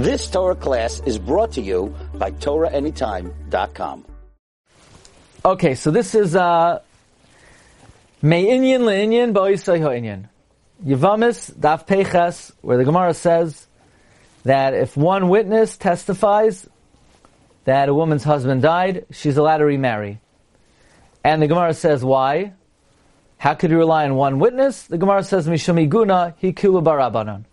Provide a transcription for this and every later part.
This Torah class is brought to you by TorahAnytime.com. Okay, so this is uh, Me'inyan le'inyan. Yavamis daf peches, where the Gemara says that if one witness testifies that a woman's husband died, she's allowed to remarry. And the Gemara says, why? How could you rely on one witness? The Gemara says, Mishumi Guna, Hikilu Barabanan.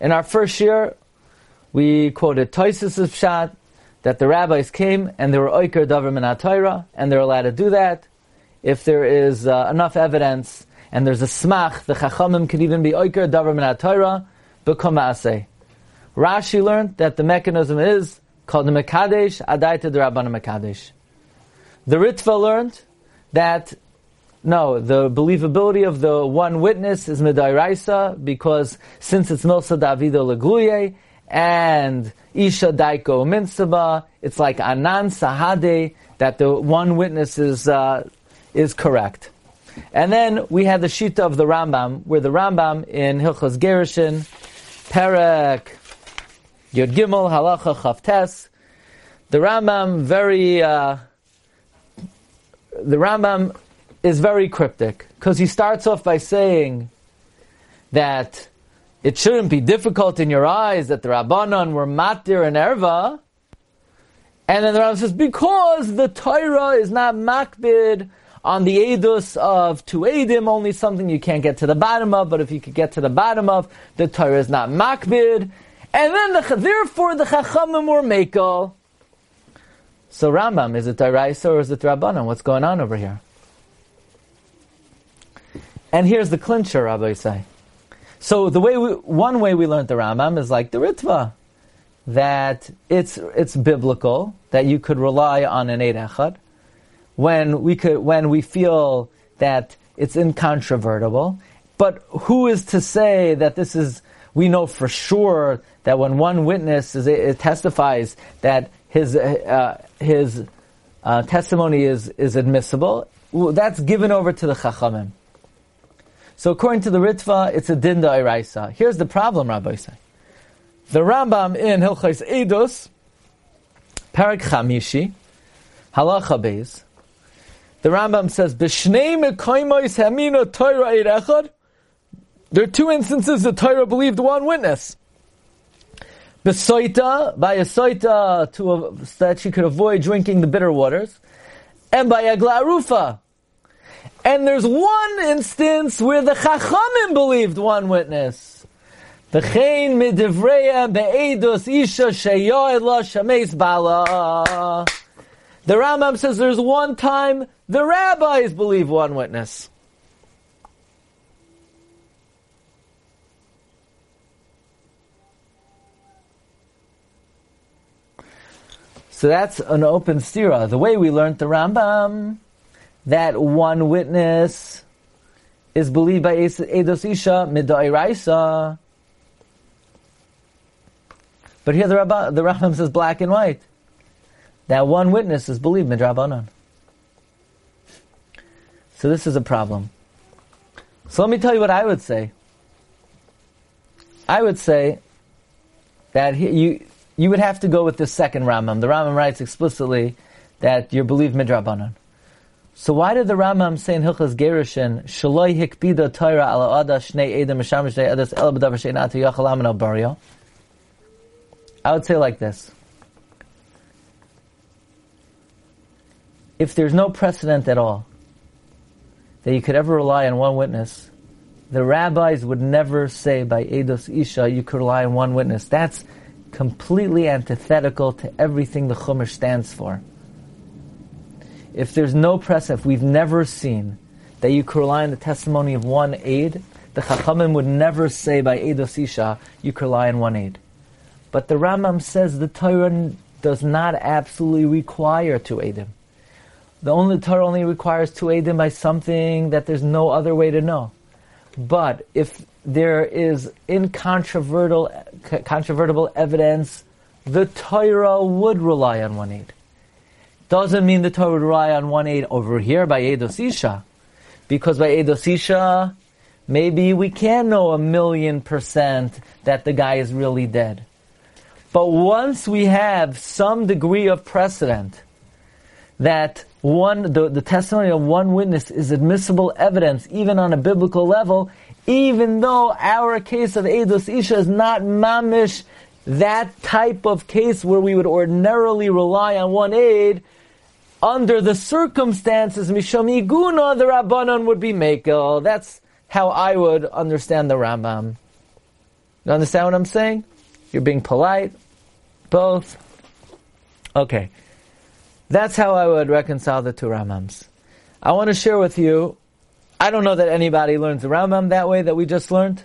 In our first year, we quoted Toisus' Pshat, that the rabbis came and they were Oiker Davar Minatayra, and they're allowed to do that. If there is uh, enough evidence, and there's a smach, the Chachamim can even be Oiker Davar Minatayra, Bekomase. Rashi learned that the mechanism is called the Mekadesh, Adaita the Rabbanah Mekadesh. The Ritva learned that no, the believability of the one witness is Midairaisa because since it's Milsa Davido Legluye and Isha Daiko Minsaba, it's like Anan Sahade that the one witness is, uh, is correct. And then we had the Shita of the Rambam, where the Rambam in Hilchas Gerushin, Perek, Yod Gimel, Halacha Chavtes, the Rambam very, uh, the Rambam is very cryptic because he starts off by saying that it shouldn't be difficult in your eyes that the Rabbanon were matir and erva, and then the Rambam says because the Torah is not makbid on the edus of two edim, only something you can't get to the bottom of, but if you could get to the bottom of, the Torah is not makbid, and then the therefore the Chachamim were makel. So Rambam, is it Daraisa or is it Rabbanon? What's going on over here? And here's the clincher, Rabbi say. So the way we, one way we learned the Rambam is like the Ritva, that it's it's biblical that you could rely on an Eid Echad when we could when we feel that it's incontrovertible. But who is to say that this is? We know for sure that when one witness is, it testifies that his uh, his uh, testimony is is admissible, that's given over to the Chachamim. So according to the Ritva, it's a dinda iraisa. Here's the problem, Rabbi say. The Rambam in Hilchais Eidos, Parak Chamishi, Halacha Beis, the Rambam says. There are two instances the Torah believed one witness. Besoita, by a soita, to, that she could avoid drinking the bitter waters, and by a glarufa, and there's one instance where the Chachamim believed one witness. The Chain midivreya be'edus isha sheyoed la shameis bala. The Rambam says there's one time the rabbis believe one witness. So that's an open stira. The way we learned the Rambam that one witness is believed by Eidos Isha Midairaisa. But here the, Rabba, the Rambam says black and white. That one witness is believed Midrabanan. So this is a problem. So let me tell you what I would say. I would say that he, you you would have to go with the second Rambam. The Rambam writes explicitly that you're believed midrabanan. So why did the Rambam say in Hilchas Gerushin, Shaloi hikpida Torah ala ada shnei edem misham shnei edas el b'davar she'inatu yachalam al bario? I would say like this. If there's no precedent at all that you could ever rely on one witness, the rabbis would never say by Eidos Isha you could rely on one witness. That's completely antithetical to everything the Chumash stands for if there's no precedent, if we've never seen that you could rely on the testimony of one aid, the Chachamim would never say by Eidos Isha, you could rely on one aid. But the Rambam says the Torah does not absolutely require two aidim. The only Torah only requires two aidim by something that there's no other way to know. But if there is incontrovertible controvertible evidence, the Torah would rely on one aid. Doesn't mean the Torah would rely on one aid over here by Eidos Isha. Because by Eidos Isha, maybe we can know a million percent that the guy is really dead. But once we have some degree of precedent that one, the, the testimony of one witness is admissible evidence, even on a biblical level, even though our case of Eidos Isha is not mamish, that type of case where we would ordinarily rely on one aid, under the circumstances, Misham Iguna, the Rabbanon would be Mekel. That's how I would understand the Rambam. You understand what I'm saying? You're being polite? Both? Okay. That's how I would reconcile the two Rambams. I want to share with you, I don't know that anybody learns the Rambam that way that we just learned.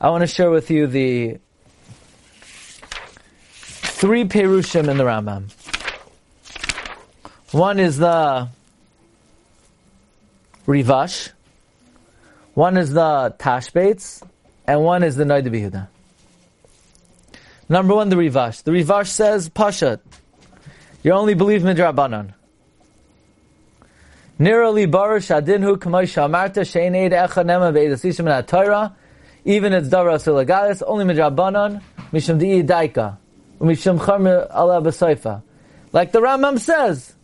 I want to share with you the three Perushim in the Rambam. One is the Rivash, one is the Tashbates, and one is the Noid Behuda. Number one, the Rivash. The Rivash says, Pashat, you only believe midrabanan. Nirali barish adinhu k'may shamarta shein eid echa nema ve'edasishim in Torah. Even it's dara sulagalis only midrabanan mishum di'i daika mishum charme ala b'seifa. Like the Rambam says,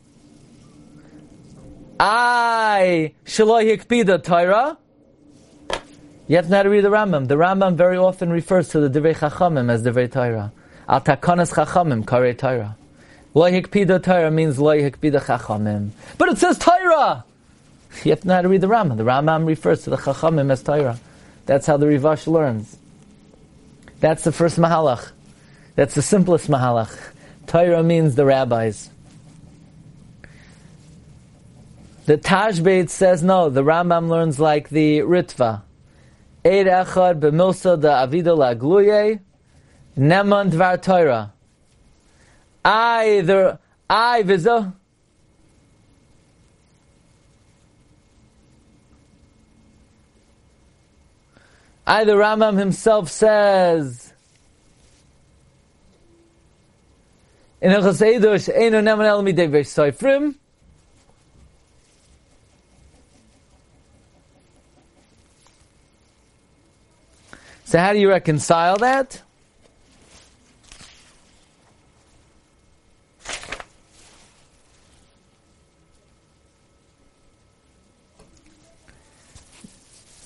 I shaloi hikpida Torah. You have to know how to read the Rambam. The Rambam very often refers to the Divrei Chachamim as Divrei Torah. Al Takanas Chachamim, Kare Torah. Loihikpida Torah means Loihikpida Chachamim. But it says Torah! You have to know how to read the Rambam. The Rambam refers to the Chachamim as Torah. That's how the Rivash learns. That's the first Mahalach. That's the simplest Mahalach. Torah means the rabbis. The Tashbeit says no, the Rambam learns like the Ritva. Eid Echad b'milsa da avida la gluye, neman dvar Torah. I, the, I, visa. I, the Rambam himself says, in a Chasedush, Eino Neman El Midei Soifrim, So how do you reconcile that?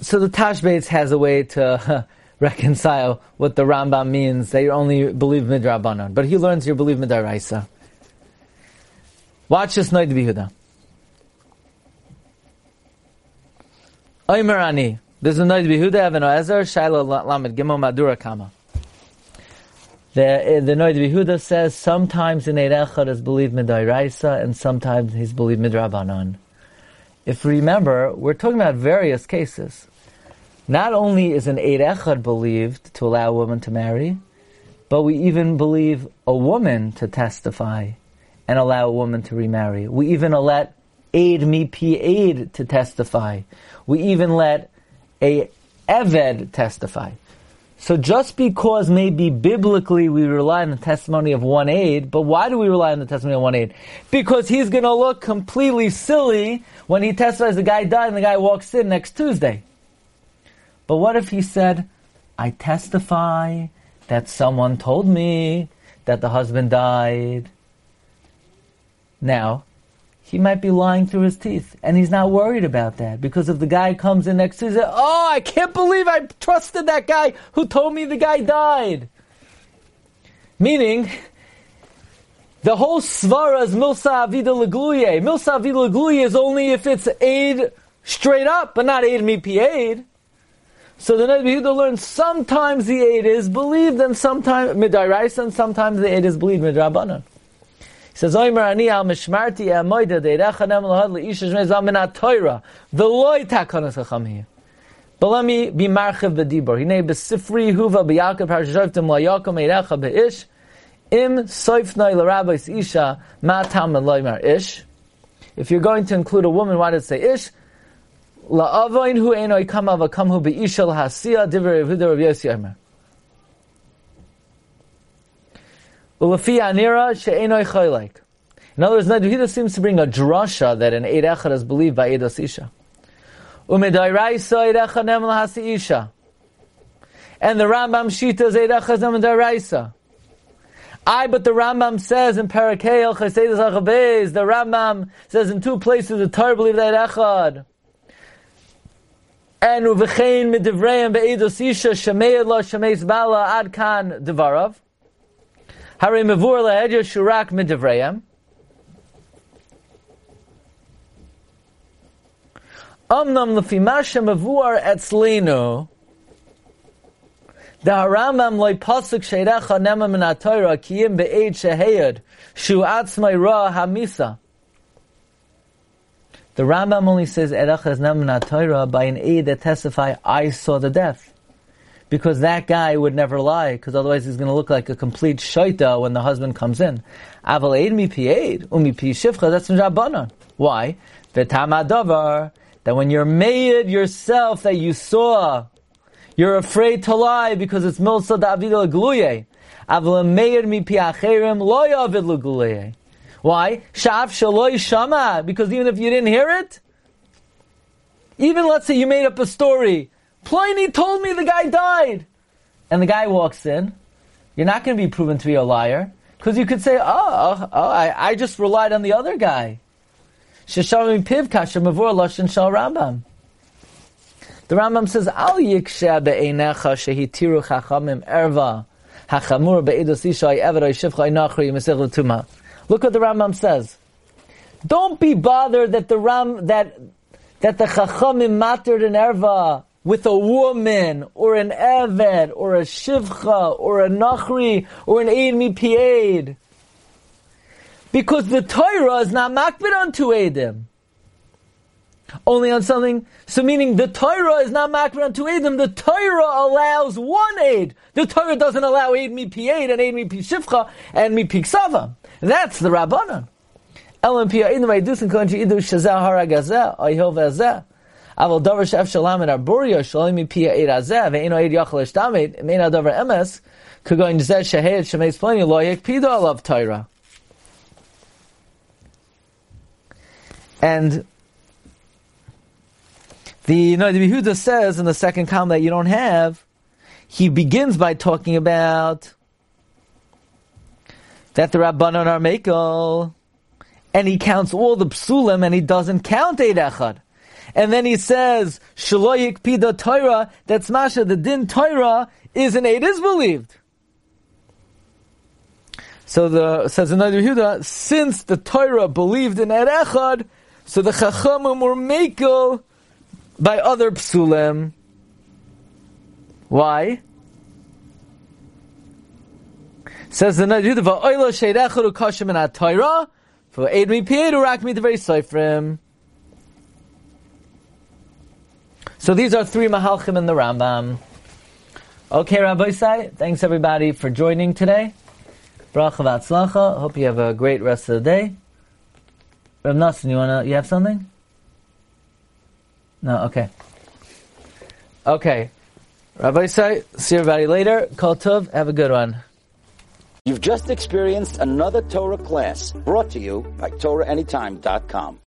so the Tashbates has a way to reconcile what the Rambam means. They only believe midrabanan, but he learns you believe midaraisa. Watch this Noid Bihuda. Oimer ani. There's a Noid Bihuda, Evan Oezer, Lamed Gimel Madura Kama. The, eh, the Noid Bihuda says sometimes in Echad is believed midairaisa and sometimes he's believed midrabanan. If you remember, we're talking about various cases. Not only is an Eid Echad believed to allow a woman to marry, but we even believe a woman to testify and allow a woman to remarry. We even let aid me p aid to testify. We even let a eved testify. So just because maybe biblically we rely on the testimony of one aid, but why do we rely on the testimony of one aid? Because he's going to look completely silly when he testifies the guy died and the guy walks in next Tuesday. But what if he said, I testify that someone told me that the husband died? Now, he might be lying through his teeth, and he's not worried about that because if the guy comes in next Tuesday, oh, I can't believe I trusted that guy who told me the guy died. Meaning, the whole svara is milsa avida legluye. Milsa avida legluye is only if it's aid straight up, but not aid me aid. So the Ned Yehuda learns sometimes the aid is believed and sometimes midairaisa and sometimes the aid is believed midrabanan. Says, "Oimer ani al mishmarti amoida deirecha nem lahad leisha shmei zaminat Torah v'loy takanas chacham But let me be marchiv b'dibor. Hinei b'sifri huva b'yakov parashayvtim layakom eirecha be'ish im soifnoi l'rabbis isha ma tam loymar ish. If you're going to include a woman, why does it say ish? La'avoin hu enoi kama v'kam hu be'ishal hasiya divrei Yehuda Rav Yossi. Ulefi anira she'enoi choylek. In other words, Yehuda seems to bring a drasha that an Eid Echad is believed by Eidos Isha. Umedayraisa Eid Echad nem lahasi Isha. And the Rambam Shita is Eid Echad nem dayraisa. I, but the Rambam says in Parakeil Chassidus Achabez, the Rambam says in two places the Torah believe that Echad. And uvechein midivreim be'edos isha shemei la shemei bala ad kan devarav. Hari mevur la'edya shurak midivreim. Amnam lefimasha mavur etzlenu. The Rambam loy pasuk sheirecha nema min ha-Torah be'ed sheheyad shu atzmai ra hamisa. The Rambam only says erecha is nema by an aid that testify I saw the death. Because that guy would never lie, because otherwise he's going to look like a complete shaita when the husband comes in. Aval eid mi pi umi pi shivcha, that's in Why? That when you're made yourself that you saw you're afraid to lie because it's milsa da'avid gluye. Avla meir mi piacherim lo yavid l'gluye. Why? Shav shaloi shama. Because even if you didn't hear it, even let's say you made up a story. Ploni told me the guy died. And the guy walks in. You're not going to be proven to be a liar. Because you could say, oh, oh I, I just relied on the other guy. The Rambam says, Al. Look what the Rambam says. Don't be bothered that the Ram, that, that the chachamim mattered in erva with a woman, or an eved, or a shivcha, or a nachri, or an aid mi Because the Torah is not makbid on two edim only on something. So meaning the Torah is not makron to aid them. The Torah allows one aid. The Torah doesn't allow aid mi pi and aid mi pi shivcha and mi pi ksava. That's the Rabbanon. Elam pi aid my dusin konji idu shazah azeh. Aval davar shef shalam and arboria shalim mi pi aid azeh ve'ino aid yachal eshtamed meina davar emes kagoin zeh shehed shemeis plani lo yek pido alav Torah. And the the Yehuda says in the second column that you don't have, he begins by talking about that the Rabbanon are Mekel, and he counts all the psulim, and he doesn't count Eid Echad. And then he says, Shaloyik Pida Torah, that's Masha, the Din Torah is an Eid is believed. So the says another Yehuda, since the Torah believed in Eid Echad, so the Chachamim were Mekel by other psulim. Why? Says the Najuda, "Va'oila sheirecharu kashim in Torah for aid me piedu rak me the very seifrim." So these are three mahalchim in the Rambam. Okay, Rabbi Sai, thanks everybody for joining today. Bracha v'atzlacha. Hope you have a great rest of the day. Reb Nassim, you wanna? You have something? No, okay. Okay. Rabbi say, see everybody later. Kol Tov, have a good one. You've just experienced another Torah class brought to you by TorahAnytime.com.